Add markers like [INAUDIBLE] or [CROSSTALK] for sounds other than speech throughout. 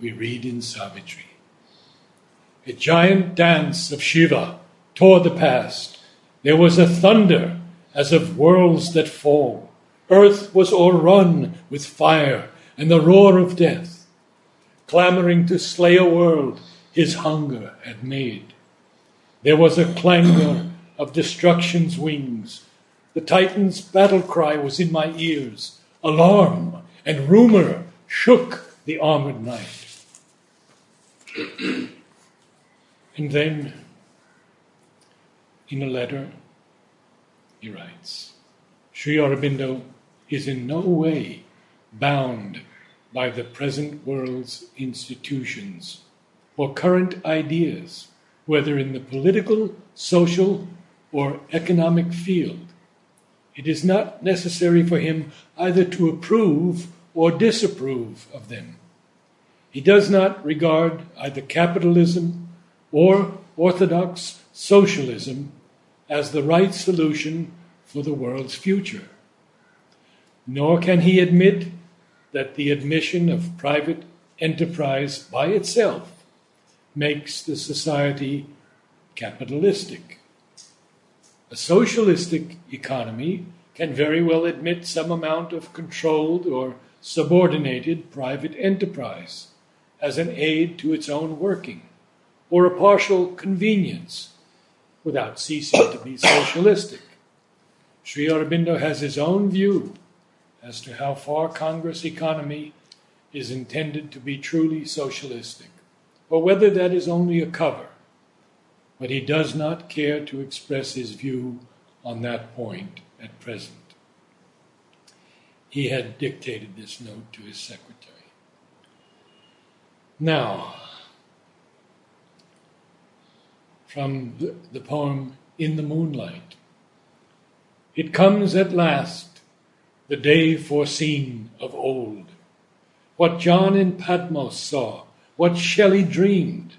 we read in Savitri. A giant dance of Shiva tore the past. There was a thunder as of worlds that fall. Earth was o'errun with fire and the roar of death. Clamoring to slay a world his hunger had made. There was a clangor of destruction's wings. The Titan's battle cry was in my ears. Alarm and rumor shook the armored night. [CLEARS THROAT] and then, in a letter, he writes Sri Aurobindo is in no way bound by the present world's institutions or current ideas, whether in the political, social, or economic field. It is not necessary for him either to approve or disapprove of them. He does not regard either capitalism or orthodox socialism as the right solution for the world's future. Nor can he admit that the admission of private enterprise by itself makes the society capitalistic. A socialistic economy can very well admit some amount of controlled or subordinated private enterprise as an aid to its own working, or a partial convenience without ceasing to be socialistic. Sri Aurobindo has his own view as to how far Congress economy is intended to be truly socialistic, or whether that is only a cover. But he does not care to express his view on that point at present. He had dictated this note to his secretary. Now, from the, poem In the Moonlight, it comes at last, the day foreseen of old. What John in Patmos saw, what Shelley dreamed,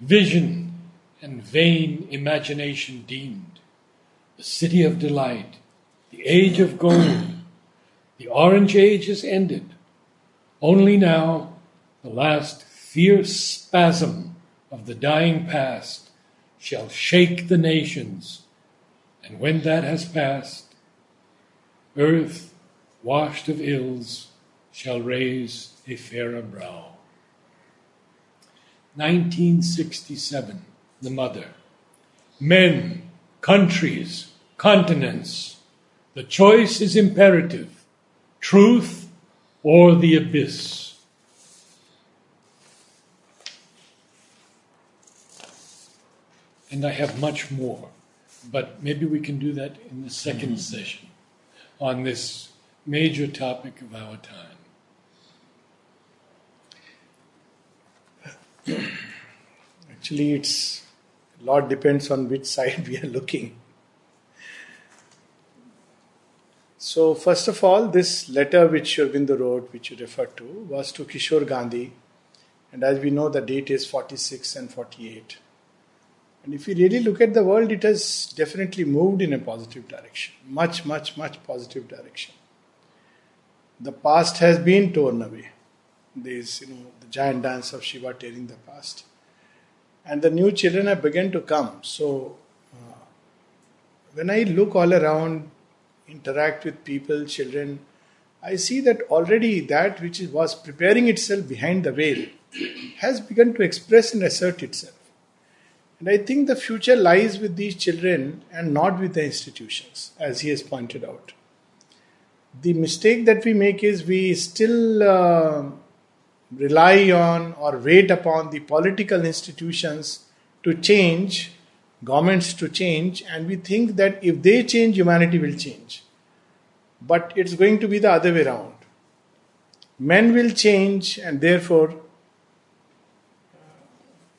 vision and vain imagination deemed. The city of delight, the age of gold, the Iron Age is ended. Only now, the last fierce spasm of the dying past shall shake the nations. And when that has passed, earth, washed of ills, shall raise a fairer brow. 1967, The Mother. Men, countries, continents, the choice is imperative truth or the abyss. And I have much more, but maybe we can do that in the 2nd mm-hmm. session on this major topic of our time. [CLEARS THROAT] Actually, it's a lot depends on which [LAUGHS] side we are looking. So, first of all, this letter which Sri Aurobindo wrote, which you referred to, was to Kishore Gandhi. And as we know, the date is 46 and 48. And if you really look at the world, it has definitely moved in a positive direction. Much, much, much positive direction. The past has been torn away. There's, you know, the giant dance of Shiva tearing the past. And the new children have begun to come. So, uh, when I look all around, interact with people, children, I see that already that which was preparing itself behind the veil has begun to express and assert itself. And I think the future lies with these children and not with the institutions, as he has pointed out. The mistake that we make is we still uh, rely on or wait upon the political institutions to change governments to change, and we think that if they change, humanity will change. But it's going to be the other way around. Men will change, and therefore,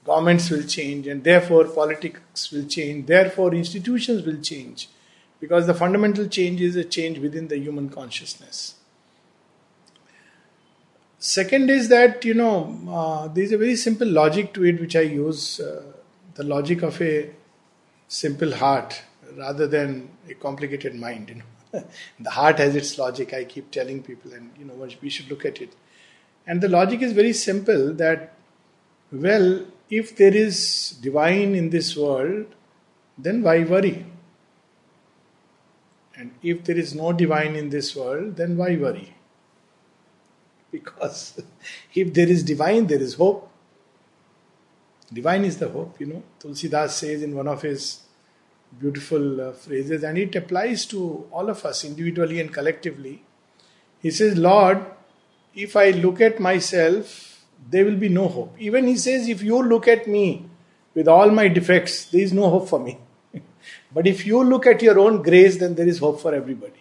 governments will change, and therefore, politics will change, therefore, institutions will change. Because the fundamental change is a change within the human consciousness. Second is that, you know, uh, there's a very simple logic to it which I use uh, the logic of a simple heart rather than a complicated mind. You know, [LAUGHS] the heart has its logic. I keep telling people, and you know, we should look at it. And the logic is very simple that, well, if there is divine in this world, then why worry? And if there is no divine in this world, then why worry? [LAUGHS] Because if there is divine, there is hope. Divine is the hope, you know. Tulsidas says in one of his beautiful uh, phrases, and it applies to all of us individually and collectively. He says, Lord, if I look at myself, there will be no hope. Even he says, if you look at me with all my defects, there is no hope for me. [LAUGHS] but if you look at your own grace, then there is hope for everybody.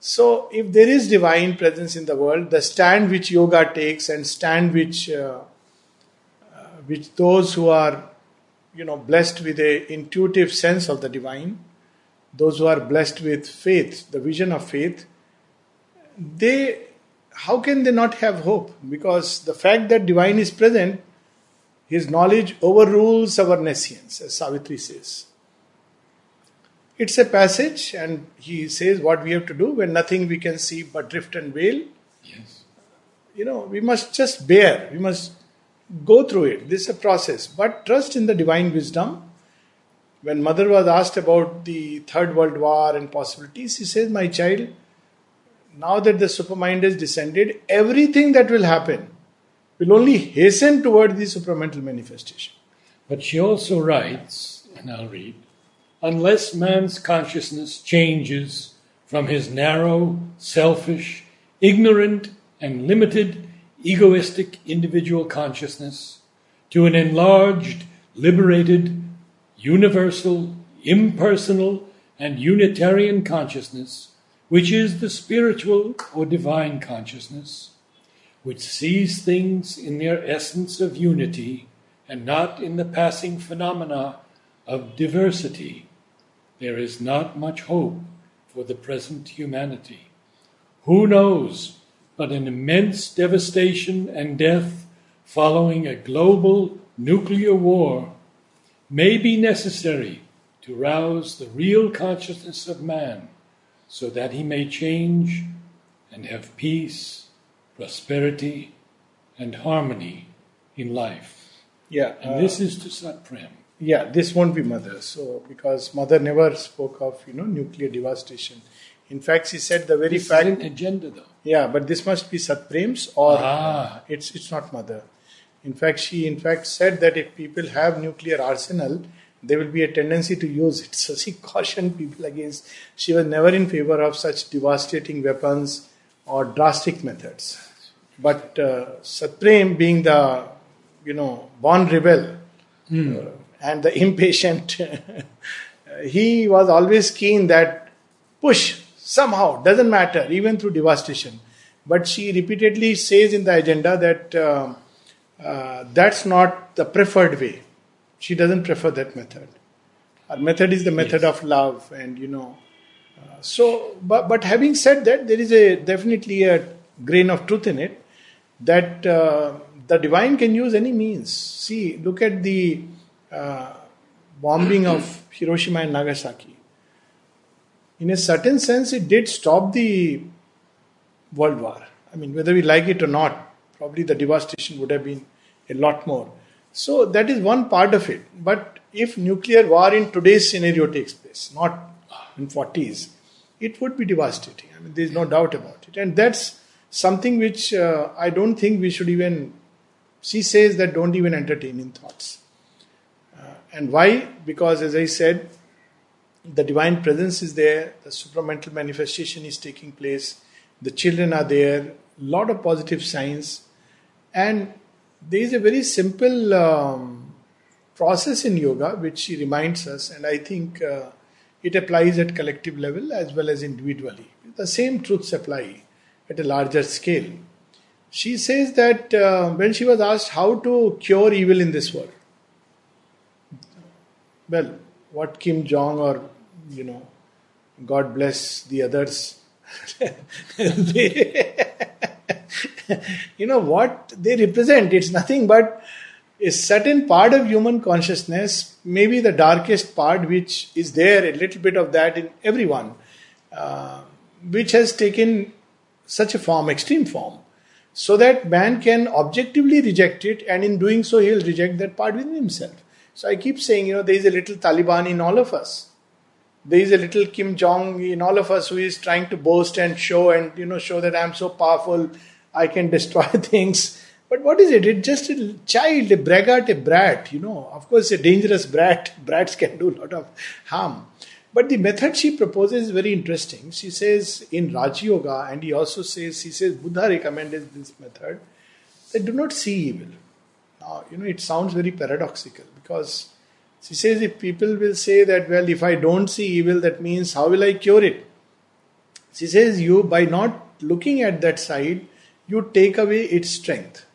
So, if there is divine presence in the world, the stand which yoga takes and stand which uh, uh, which those who are you know blessed with a intuitive sense of the divine, those who are blessed with faith, the vision of faith, they how can they not have hope? Because the fact that divine is present, his knowledge overrules our nescience, as Savitri says. It's a passage, and he says what we have to do when nothing we can see but drift and wail. Yes. You know, we must just bear, we must go through it. This is a process, but trust in the divine wisdom. When mother was asked about the Third World War and possibilities, he says, My child, now that the supermind has descended, everything that will happen will only hasten toward the supramental manifestation. But she also writes, and I'll read, unless man's consciousness changes from his narrow, selfish, ignorant, and limited egoistic individual consciousness to an enlarged, liberated, universal, impersonal, and unitarian consciousness which is the spiritual or divine consciousness, which sees things in their essence of unity and not in the passing phenomena of diversity, there is not much hope for the present humanity. Who knows but an immense devastation and death following a global nuclear war may be necessary to rouse the real consciousness of man so that he may change and have peace, prosperity, and harmony in life. Yeah. And uh, this is to Satprem. Yeah, this won't be mother. So, because mother never spoke of, you know, nuclear devastation. In fact, she said the very This fact. is an agenda, though. Yeah, but this must be Satprem's or Ah. it's it's not mother. In fact, she in fact said that if people have nuclear arsenal, there will be a tendency to use it. So she cautioned people against. She was never in favor of such devastating weapons or drastic methods. But uh, Satprem, being the you know born rebel uh, and the [LAUGHS] impatient, [LAUGHS] he was always keen that push somehow doesn't matter even through devastation. But she repeatedly says in the agenda that uh, uh, that's not the preferred way. She doesn't prefer that method. Her method is the method Yes. of love, and you know. Uh, so, but but having said that, there is a definitely a grain of truth in it that uh, the divine can use any means. See, look at the uh, bombing of Hiroshima and Nagasaki. In a certain sense, it did stop the world war. I mean, whether we like it or not, probably the devastation would have been a lot more. So that is one part of it. But if nuclear war in today's scenario takes place, not in 40s, it would be devastating. I mean, there is no doubt about it. And that's something which uh, I don't think we should even. She says that don't even entertain in thoughts. Uh, and why? Because, as I said, the divine presence is there, the supramental manifestation is taking place, the children are there, lot of positive signs, and there is a very simple um, process in yoga which she reminds us, and I think uh, it applies at collective level as well as individually. The same truths apply at a larger scale. She says that uh, when she was asked how to cure evil in this world, well, what Kim Jong or you know, God bless the others. [LAUGHS] they, [LAUGHS] you know what they represent? It's nothing but a certain part of human consciousness, maybe the darkest part, which is there, a little bit of that in everyone, uh, which has taken such a form, extreme form. so that man can objectively reject it, and in doing so, he'll reject that part within himself. So I keep saying, you know, there is a little Taliban in all of us. There is a little Kim Jong in all of us who is trying to boast and show and you know show that I'm so powerful, I can destroy [LAUGHS] things. But what is it? It's just a child, a braggart, a brat, you know. Of course, a dangerous brat. [LAUGHS] Brats can do a lot of harm. But the method she proposes is very interesting. She says in Raj Yoga, and he also says, he says, Buddha recommended this method, that do not see evil. Now, you know, it sounds very paradoxical because she says if people will say that, well, if I don't see evil, that means how will I cure it? She says, you, by not looking at that side, you take away its strength.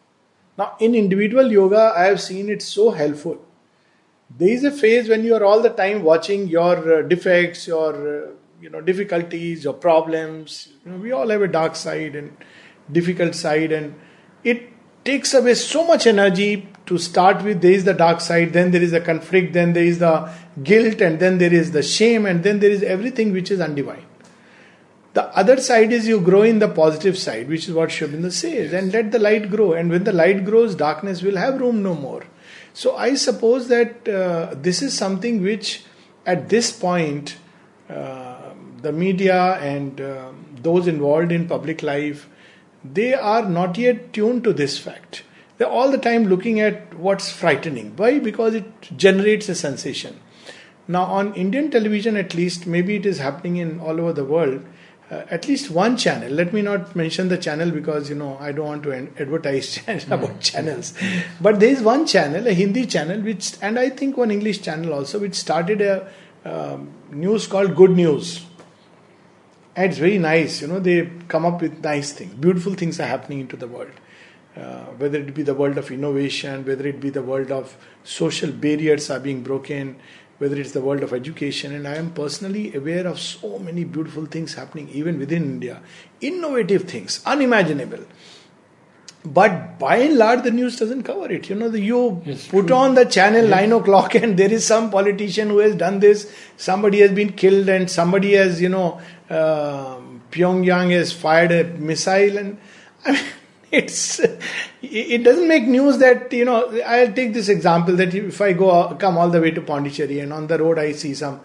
Now, in individual yoga, I have seen it so helpful. There is a phase when you are all the time watching your uh, defects, your uh, you know difficulties, your problems. You know, we all have a dark side and difficult side, and it takes away so much energy to start with. There is the dark side, then there is the conflict, then there is the guilt, and then there is the shame, and then there is everything which is undivine. The other side is you grow in the positive side, which is what Sri Aurobindo says, and let the light grow. And when the light grows, darkness will have room no more. So I suppose that uh, this is something which, at this point, uh, the media and uh, those involved in public life, they are not yet tuned to this fact. They're all the time looking at what's frightening. Why? Because it generates a sensation. Now, on Indian television, at least, maybe it is happening in all over the world uh, at least one channel. Let me not mention the channel because you know I don't want to advertise [LAUGHS] about channels. But there is one channel, a Hindi channel, which and I think one English channel also, which started a um, news called Good News. And it's very nice. You know they come up with nice things, beautiful things are happening into the world. Uh, whether it be the world of innovation, whether it be the world of social barriers are being broken, whether it's the world of education, and I am personally aware of so many beautiful things happening even within India, innovative things, unimaginable. But by and large, the news doesn't cover it. You know, the, you it's put true. on the channel yeah. nine o'clock, [LAUGHS] and there is some politician who has done this. Somebody has been killed, and somebody has, you know, uh, Pyongyang has fired a missile, and [LAUGHS] I mean, it's it doesn't make news that you know i'll take this example that if i go come all the way to pondicherry and on the road i see some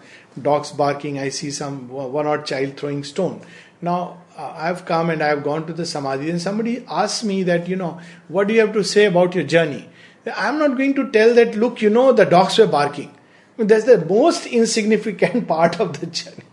dogs barking i see some one odd child throwing stone. Now uh, i've come and i've gone to the samadhi and somebody asks me that you know what do you have to say about your journey? I'm not going to tell that look you know the dogs were barking. That's the most insignificant [LAUGHS] part of the journey.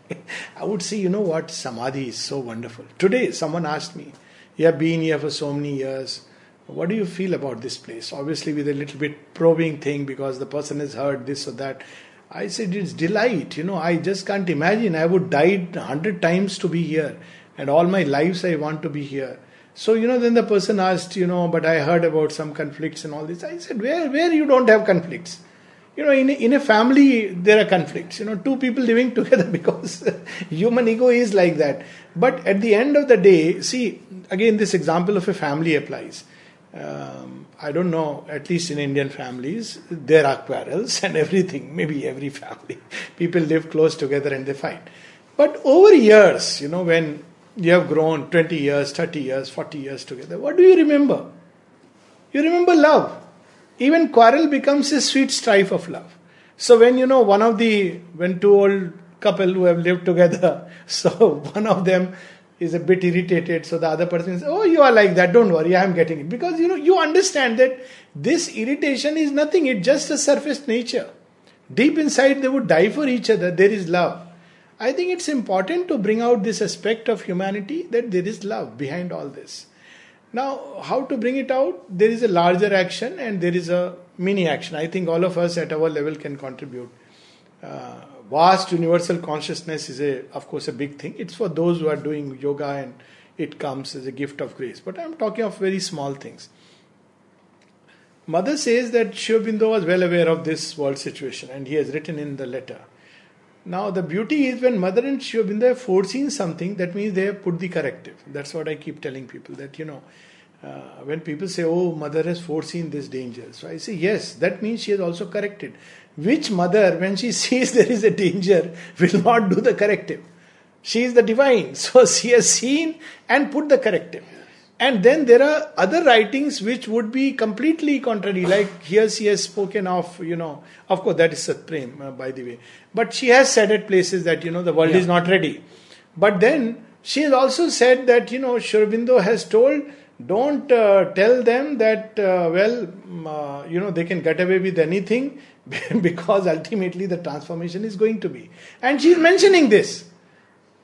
I would say you know what? Samadhi is so wonderful. Today someone asked me you have been here for so many years. What do you feel about this place? Obviously, with a little bit probing thing because the person has heard this or that. I said, It's delight. You know, I just can't imagine. I would die a hundred times to be here. And all my lives, I want to be here. So, you know, then the person asked, you know, but I heard about some conflicts and all this. I said, Where, where you don't have conflicts? you know in a, in a family there are conflicts you know two people living [LAUGHS] together because [LAUGHS] human ego is like that but at the end of the day see again this example of a family applies. Um, i don't know at least in indian families there are quarrels [LAUGHS] and everything maybe every family. People live close together and they fight. But over years you know when you have grown 20 years 30 years 40 years together what do you remember? You remember love. Even quarrel becomes a sweet strife of love. So when you know one of the when two old couple who have lived together, [LAUGHS] so one of them is a bit irritated, so the other person says, "Oh, you are like that. Don't worry, I am getting it." Because you know you understand that this irritation is nothing; it's just a surface nature. Deep inside, they would die for each other. There is love. I think it's important to bring out this aspect of humanity that there is love behind all this. Now, how to bring it out? There is a larger action and there is a mini action. I think all of us at our level can contribute. Uh, vast universal consciousness is a, of course, a big thing. It's for those who are doing yoga and it comes as a gift of grace. But I'm talking of very small things. Mother says that Sri Aurobindo was well aware of this world situation and he has written in the letter. Now, the beauty is when Mother and Sri Aurobindo have foreseen something, that means they have put the corrective. That's what I keep telling people that, you know, uh, when people say, oh, Mother has foreseen this danger. So I say, yes, that means she has also corrected. Which mother, when she [LAUGHS] sees there is a danger, will not do the corrective? She is the divine. [LAUGHS] So she has seen and put the corrective. And then there are other writings which would be completely contrary. Like here she has spoken of, you know, of course that is Satprem, uh, by the way. But she has said at places that, you know, the world Yeah. is not ready. But then she has also said that, you know, Sri Aurobindo has told, don't uh, tell them that, uh, well, mm, uh, you know, they can get away with anything [LAUGHS] because ultimately the transformation is going to be. And she's mentioning this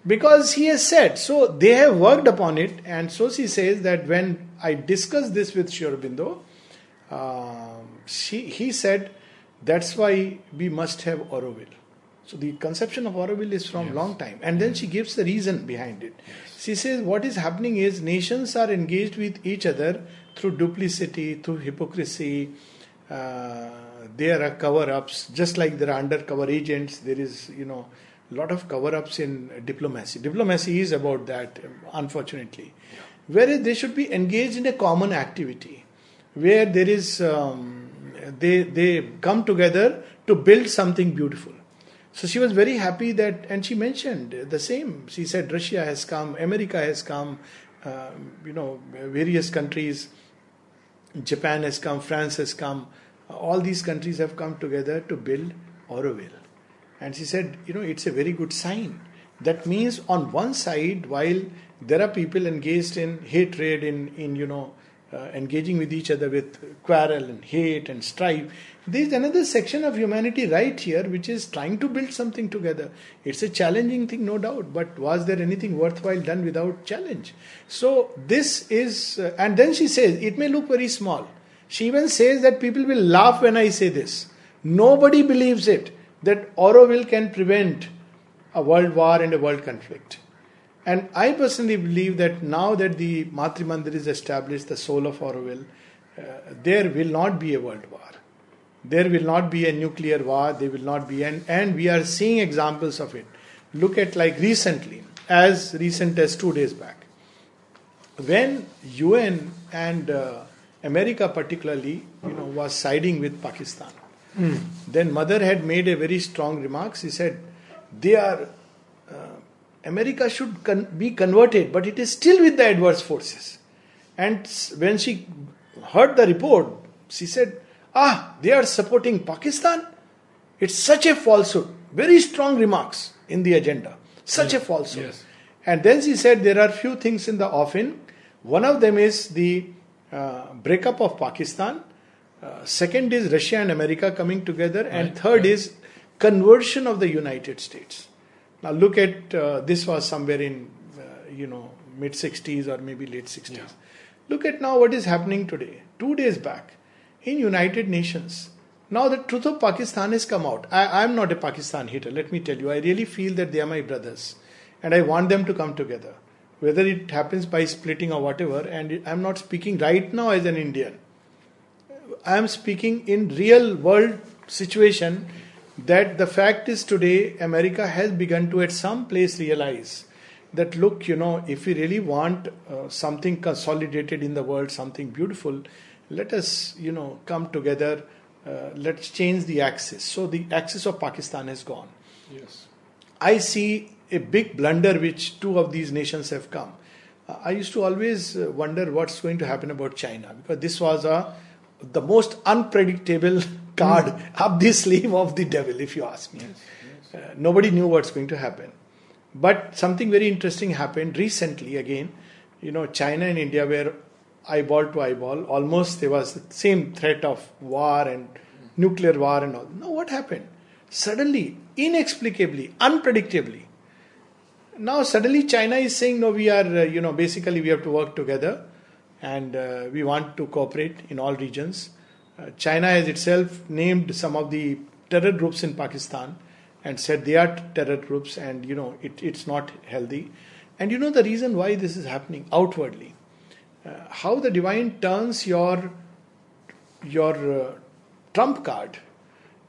because he has said so they have worked upon it and so she says that when i discussed this with Sri Aurobindo, um, she, he said that's why we must have Auroville. So the conception of Auroville is from Yes. long time and then she gives the reason behind it. She says what is happening is nations are engaged with each other through duplicity, through hypocrisy. Uh, there are cover-ups, just like there are undercover agents. There is, you know, a lot of cover-ups in diplomacy. Diplomacy is about that, unfortunately. Whereas they should be engaged in a common activity, where there is, um, they they come together to build something beautiful. So she was very happy that, and she mentioned the same. She said Russia has come, America has come, um, you know, various countries, Japan has come, France has come. All these countries have come together to build Auroville. And she said, you know, it's a very good sign. That means on one side, while there are people engaged in hatred, in, in you know, uh, engaging with each other with quarrel and hate and strife, there is another section of humanity right here which is trying to build something together. It's a challenging thing, no doubt, but was there anything worthwhile done without challenge? So this is, uh, and then she says, it may look very small. She even says that people will laugh when I say this. Nobody believes it that Auroville can prevent a world war and a world conflict. And I personally believe that now that the Matri Mandir is established, the soul of Auroville, uh, there will not be a world war. There will not be a nuclear war. There will not be, and, and we are seeing examples of it. Look at like recently, as recent as two days back, when UN and uh, America particularly, you know, was siding with Pakistan. Then mother had made a very strong remark. She said, "They are America should con- be converted, but it is still with the adverse forces." And when she heard the report, she said, "Ah, they are supporting Pakistan. It's such a falsehood." Very strong remarks in the agenda. Such a falsehood. Yes. And then she said there are few things in the offing. One of them is the uh, breakup of Pakistan. Uh, second is Russia and America coming together, and third right. is conversion of the United States. Now look at uh, this was somewhere in uh, you know mid 60s or maybe late 60s. Yeah. Look at now what is happening today. Two days back in United Nations. Now the truth of Pakistan has come out. I am not a Pakistan hater. Let me tell you. I really feel that they are my brothers, and I want them to come together. Whether it happens by splitting or whatever, and I'm not speaking right now as an Indian. I am speaking in real world situation that the fact is today America has begun to at some place realize that look you know if we really want uh, something consolidated in the world something beautiful let us you know come together uh, let's change the axis so the axis of Pakistan has gone Yes. I see a big blunder which two of these nations have come. Uh, I used to always uh, wonder what's going to happen about China because this was a the most unpredictable [LAUGHS] card up the sleeve of the devil, if you ask me. Uh, nobody knew what's going to happen. But something very interesting happened recently again. You know, China and India were eyeball to eyeball. Almost there was the same threat of war and nuclear war and all. Now, what happened? Suddenly, inexplicably, unpredictably, now suddenly China is saying, no, we are, uh, you know, basically we have to work together and uh, we want to cooperate in all regions. Uh, China has itself named some of the terror groups in Pakistan and said they are terror groups and, you know, it, it's not healthy. And you know the reason why this is happening outwardly. Uh, how the divine turns your your uh, trump card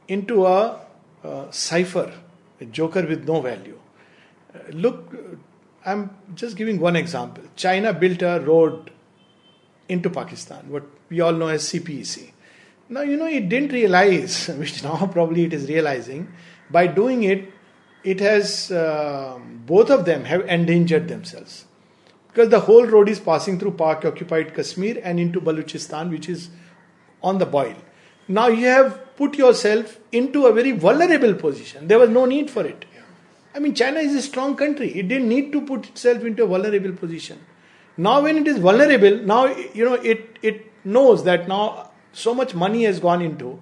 into a uh, cipher, a joker with no value. Uh, look, uh, I'm just giving one example. China built a road into Pakistan, what we all know as CPEC. Now, you know, it didn't realize, [LAUGHS] which now probably it is realizing, by doing it, it has, um both of them have endangered themselves. because the whole road is passing through Pak occupied Kashmir and into Baluchistan, which is on the boil. Now you have put yourself into a very vulnerable position. There was no need for it. I mean, China is a strong country. It didn't need to put itself into a vulnerable position. Now, when it is vulnerable, now you know it it knows that now so much money has gone into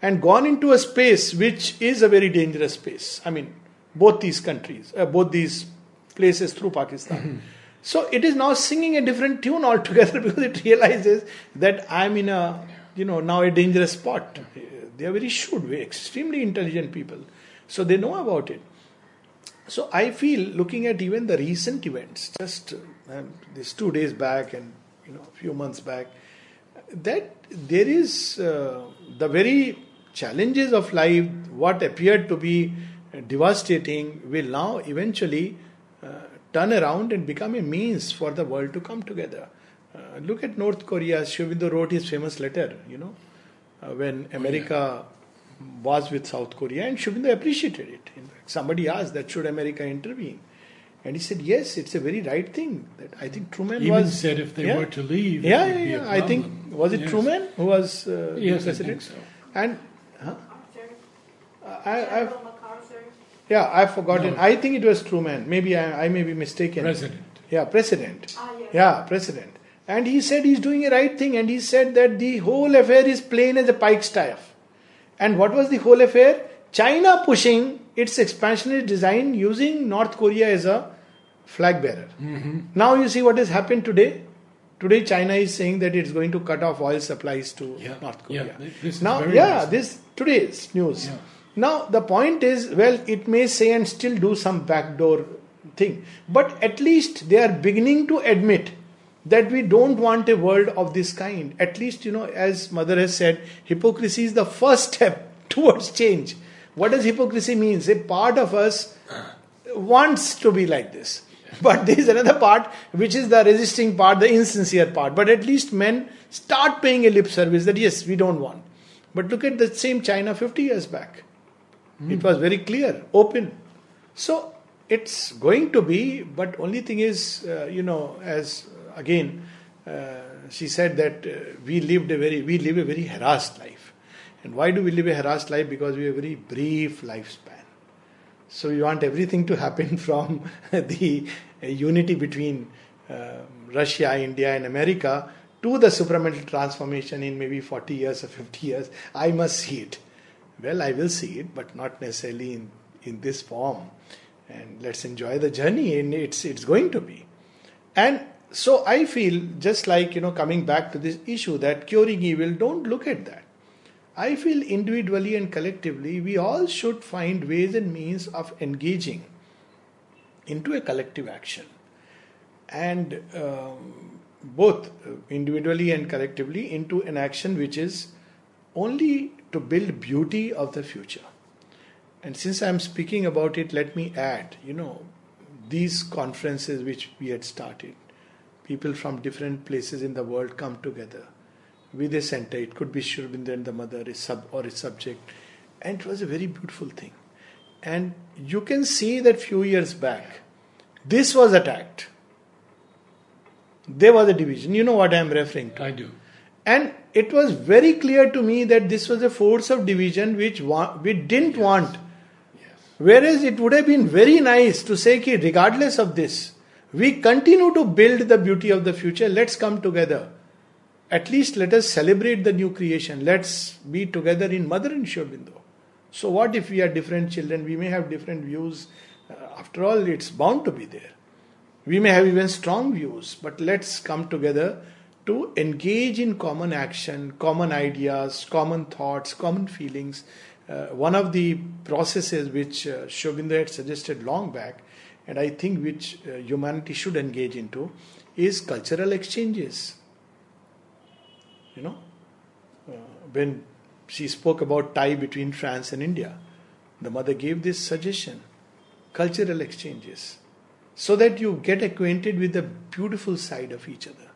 and gone into a space which is a very dangerous space. I mean, both these countries, uh, both these places through Pakistan. Mm-hmm. So it is now singing a different tune altogether [LAUGHS] because it realizes that I'm in a you know now a dangerous spot. They are very shrewd, very extremely intelligent people, so they know about it. So I feel looking at even the recent events, just um, this two days back and you know a few months back, that there is uh, the very challenges of life, what appeared to be devastating, will now eventually uh, turn around and become a means for the world to come together. Uh, look at North Korea. Sri Aurobindo wrote his famous letter, you know, uh, when America was with South Korea, and Sri Aurobindo appreciated it. In fact, somebody asked that should America intervene, and he said, "Yes, it's a very right thing." That I think Truman Even was said if they yeah, were to leave, yeah, yeah, yeah. I think was it yes. Truman who was uh, Yes, the I think president, so. and huh? I, I've, General MacArthur. yeah, I've forgotten. No. I think it was Truman. Maybe I, I may be mistaken. President. Yeah, president. Ah, yes. Yeah, president. And he said he's doing a right thing, and he said that the whole affair is plain as a pike staff. And what was the whole affair? China pushing its expansionary design using North Korea as a flag bearer. Mm-hmm. Now you see what has happened today. Today China is saying that it's going to cut off oil supplies to Yeah. North Korea. this now, yeah, recent. this today's news. Yeah. Now the point is, well, it may say and still do some backdoor thing, but at least they are beginning to admit that we don't want a world of this kind. At least, you know, as Mother has said, hypocrisy is the first step [LAUGHS] towards change. What does hypocrisy mean? A part of us wants to be like this. [LAUGHS] But there is another part which is the resisting part, the insincere part. But at least men start paying a lip service that yes, we don't want. But look at the same China 50 years back. It was very clear, open. So it's going to be, but only thing is, uh, you know, as again, uh, she said that uh, we lived a very, we live a very harassed life. And why do we live a harassed life? Because we have a very brief lifespan. So we want everything to happen [LAUGHS] from the unity between uh, Russia, India, and America to the supramental transformation in maybe 40 years or 50 years. I must see it. Well, I will see it, but not necessarily in, in this form. And let's enjoy the journey, and it's it's going to be. And so I feel just like you know coming back to this issue that curing evil, don't look at that. I feel individually and collectively, we all should find ways and means of engaging into a collective action. And um, both individually and collectively into an action which is only to build beauty of the future. And since I'm speaking about it, let me add, you know, these conferences which we had started, people from different places in the world come together with a center. It could be and the mother a sub or a subject. And it was a very beautiful thing. And you can see that few years back, this was attacked. There was a division. You know what I am referring to. I do. And it was very clear to me that this was a force of division which wa- we didn't want. Yes. Whereas it would have been very nice to say, ki, regardless of this, we continue to build the beauty of the future. Let's come together. At least let us celebrate the new creation. Let's be together in Mother and Sri Aurobindo. So, what if we are different children? We may have different views. Uh, after all, it's bound to be there. We may have even strong views, but let's come together to engage in common action, common ideas, common thoughts, common feelings. Uh, one of the processes which uh, Sri Aurobindo had suggested long back, and I think which uh, humanity should engage into, is cultural exchanges. You know, uh, when she spoke about tie between France and India, the mother gave this suggestion cultural exchanges so that you get acquainted with the beautiful side of each other.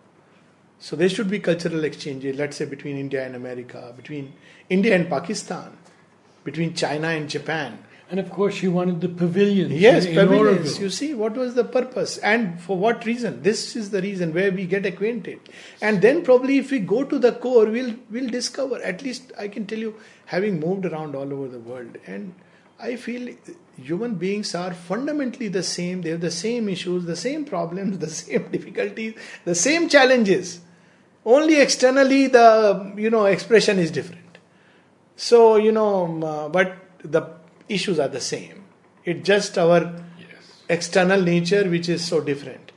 So there should be cultural exchanges, let's say between India and America, between India and Pakistan, between China and Japan. And of course, she wanted the pavilions. Yes, pavilions. You see, what was the purpose and for what reason? This is the reason where we get acquainted. And then probably if we go to the core, we'll we'll discover. At least I can tell you, having moved around all over the world, and I feel human beings are fundamentally the same. They have the same issues, the same problems, [LAUGHS] the same difficulties, the same challenges. Only externally, the you know expression is different. So you know, um, uh, but the issues are the same. It's just our Yes. external nature which is so different.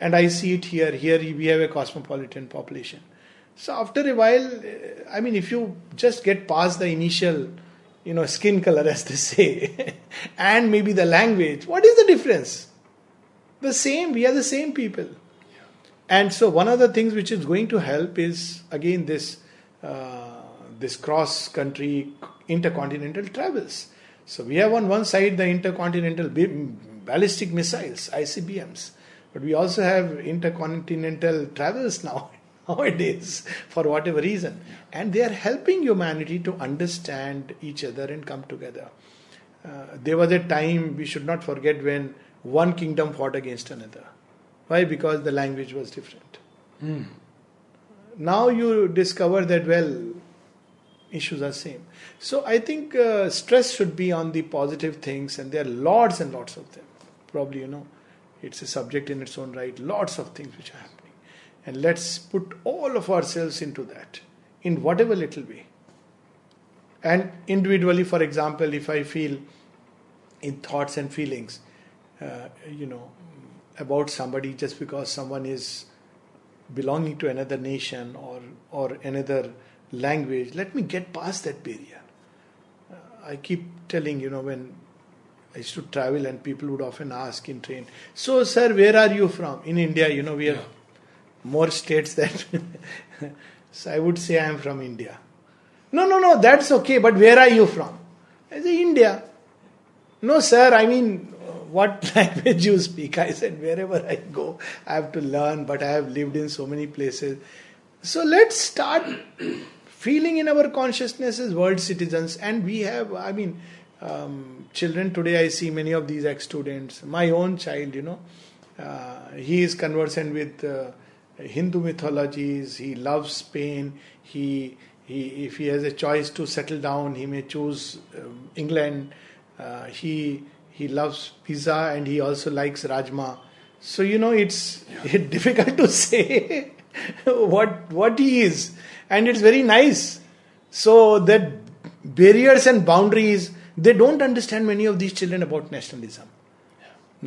And I see it here. Here we have a cosmopolitan population. So after a while, uh, I mean, if you just get past the initial, you know, skin color, [LAUGHS] as they say, [LAUGHS] and maybe the language, what is the difference? The same. We are the same people. And so one of the things which is going to help is again this uh, this cross country intercontinental travels. So we have on one side the intercontinental ballistic missiles ICBMs, but we also have intercontinental travels now [LAUGHS] nowadays for whatever reason, and they are helping humanity to understand each other and come together. Uh, there was a time we should not forget when one kingdom fought against another. Why? Because the language was different. Now you discover that, well, issues are same. So I think uh, stress should be on the positive things, and there are lots and lots of them. Probably, you know, it's a subject in its own right, lots of things which are happening. And let's put all of ourselves into that, in whatever little way. And individually, for example, if I feel in thoughts and feelings, uh, you know, about somebody just because someone is belonging to another nation or or another language, let me get past that barrier. Uh, I keep telling, you know, when I used to travel and people would often ask in train, so sir, where are you from? In India, you know, we have Yeah. more states than. [LAUGHS] so I would say I am from India. No, no, no, that's okay, but where are you from? I say India. No, sir, I mean, what [LAUGHS] language you speak? I said, wherever I go, I have to learn, but I have lived in so many places. So let's start feeling in our consciousness as world citizens. And we have, I mean, um, children today, I see many of these ex students. My own child, you know, uh, he is conversant with uh, Hindu mythologies, he loves Spain, he, he, if he has a choice to settle down, he may choose um, England. Uh, he he loves pizza and he also likes rajma. So you know it's [LAUGHS] difficult to say [LAUGHS] what what he is, and it's very nice. So that barriers and boundaries they don't understand many of these children about nationalism.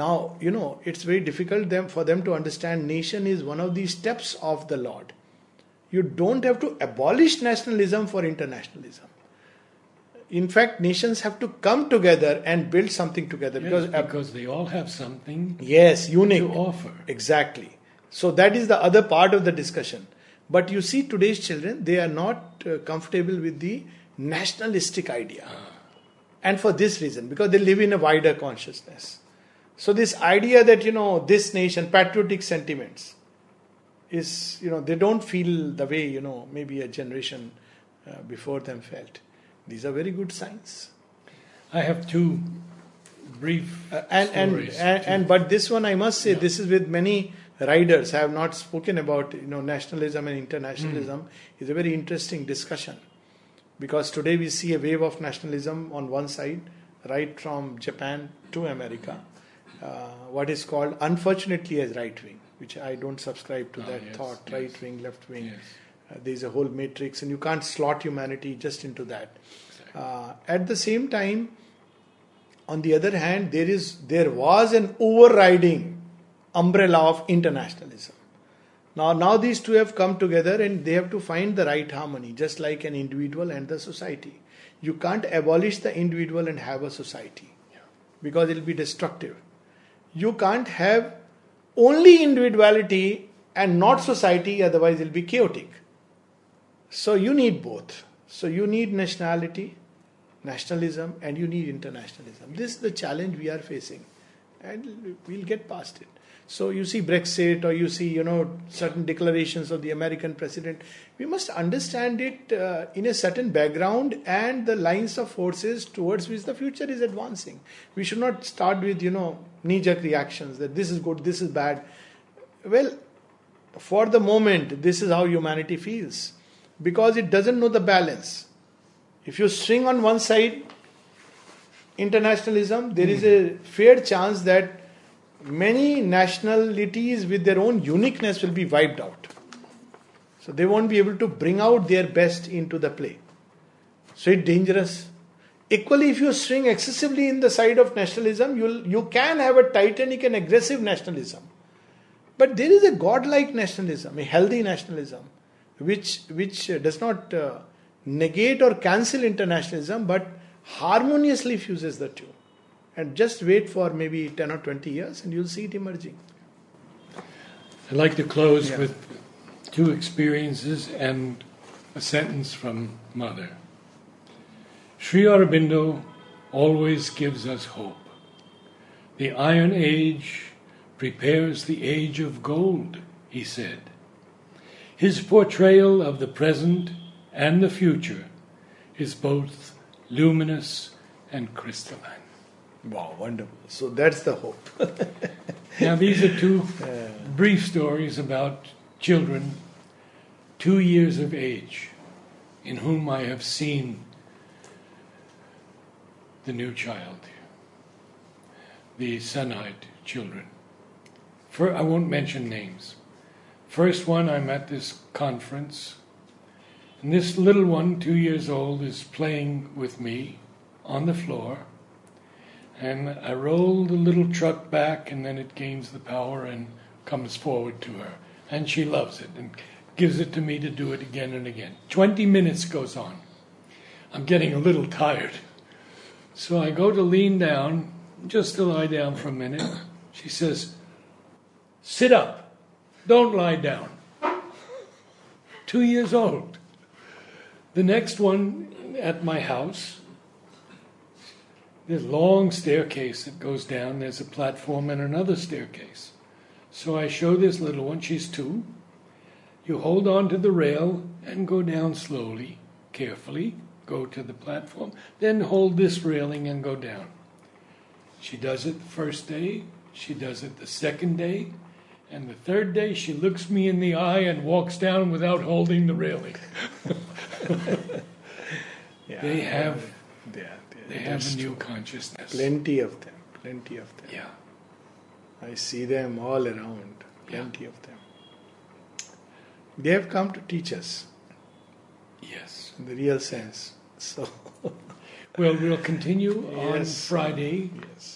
Now you know it's very difficult them for them to understand nation is one of the steps of the Lord. You don't have to abolish nationalism for internationalism in fact nations have to come together and build something together Yes, because because they all have something yes unique to offer. exactly so that is the other part of the discussion but you see today's children they are not uh, comfortable with the nationalistic idea. And for this reason because they live in a wider consciousness. So this idea that you know this nation patriotic sentiments is you know they don't feel the way you know maybe a generation uh, before them felt. These are very good signs. I have two brief Uh, and and, and and but this one I must say Yeah. this is with many riders. I have not spoken about you know nationalism and internationalism. Hmm. It's a very interesting discussion because today we see a wave of nationalism on one side, right from Japan to America. Uh, what is called unfortunately as right wing, which I don't subscribe to Ah, that yes, thought. yes. Right wing, left wing. Yes. Uh, there's a whole matrix, and you can't slot humanity just into that. Exactly. Uh, at the same time, on the other hand, there is there was an overriding umbrella of internationalism. Now, now these two have come together, and they have to find the right harmony, just like an individual and the society. You can't abolish the individual and have a society because it'll be destructive. You can't have only individuality and not society, otherwise, it'll be chaotic. So, you need both. So, you need nationality, nationalism, and you need internationalism. This is the challenge we are facing, and we'll get past it. So you see Brexit or you see, you know, certain declarations of the American president. We must understand it uh, in a certain background and the lines of forces towards which the future is advancing. We should not start with, you know, knee-jerk reactions that this is good, this is bad. Well, for the moment, this is how humanity feels because it doesn't know the balance. If you swing on one side, internationalism, there is a fair chance that many nationalities with their own uniqueness will be wiped out. So they won't be able to bring out their best into the play. So it's dangerous. Equally, if you swing excessively in the side of nationalism, you'll, you can have a titanic and aggressive nationalism. But there is a godlike nationalism, a healthy nationalism, which, which does not uh, negate or cancel internationalism, but harmoniously fuses the two. And just wait for maybe 10 or 20 years and you'll see it emerging. I'd like to close Yeah. with two experiences and a sentence from Mother. Sri Aurobindo always gives us hope. The Iron Age prepares the age of gold, he said. His portrayal of the present and the future is both luminous and crystalline. Wow, wonderful. So that's the hope. [LAUGHS] Now, these are two brief stories about children two years of age in whom I have seen the new child, the Sunite children. For, I won't mention names. First one, I'm at this conference, and this little one, two years old, is playing with me on the floor. And I roll the little truck back, and then it gains the power and comes forward to her. And she loves it and gives it to me to do it again and again. 20 minutes goes on. I'm getting a little tired. So I go to lean down, just to lie down for a minute. She says, Sit up. Don't lie down. Two years old. The next one at my house, there's a long staircase that goes down. There's a platform and another staircase. So I show this little one, she's two. You hold on to the rail and go down slowly, carefully, go to the platform, then hold this railing and go down. She does it the first day, she does it the second day, and the third day she looks me in the eye and walks down without holding the railing. [LAUGHS] [LAUGHS] Yeah, They have they, are- they are- have a new true. consciousness. Plenty of them. Plenty of them. Yeah. I see them all around. Plenty of them. They have come to teach us Yes. in the real sense. [LAUGHS] So, Well, we'll continue on Friday yes.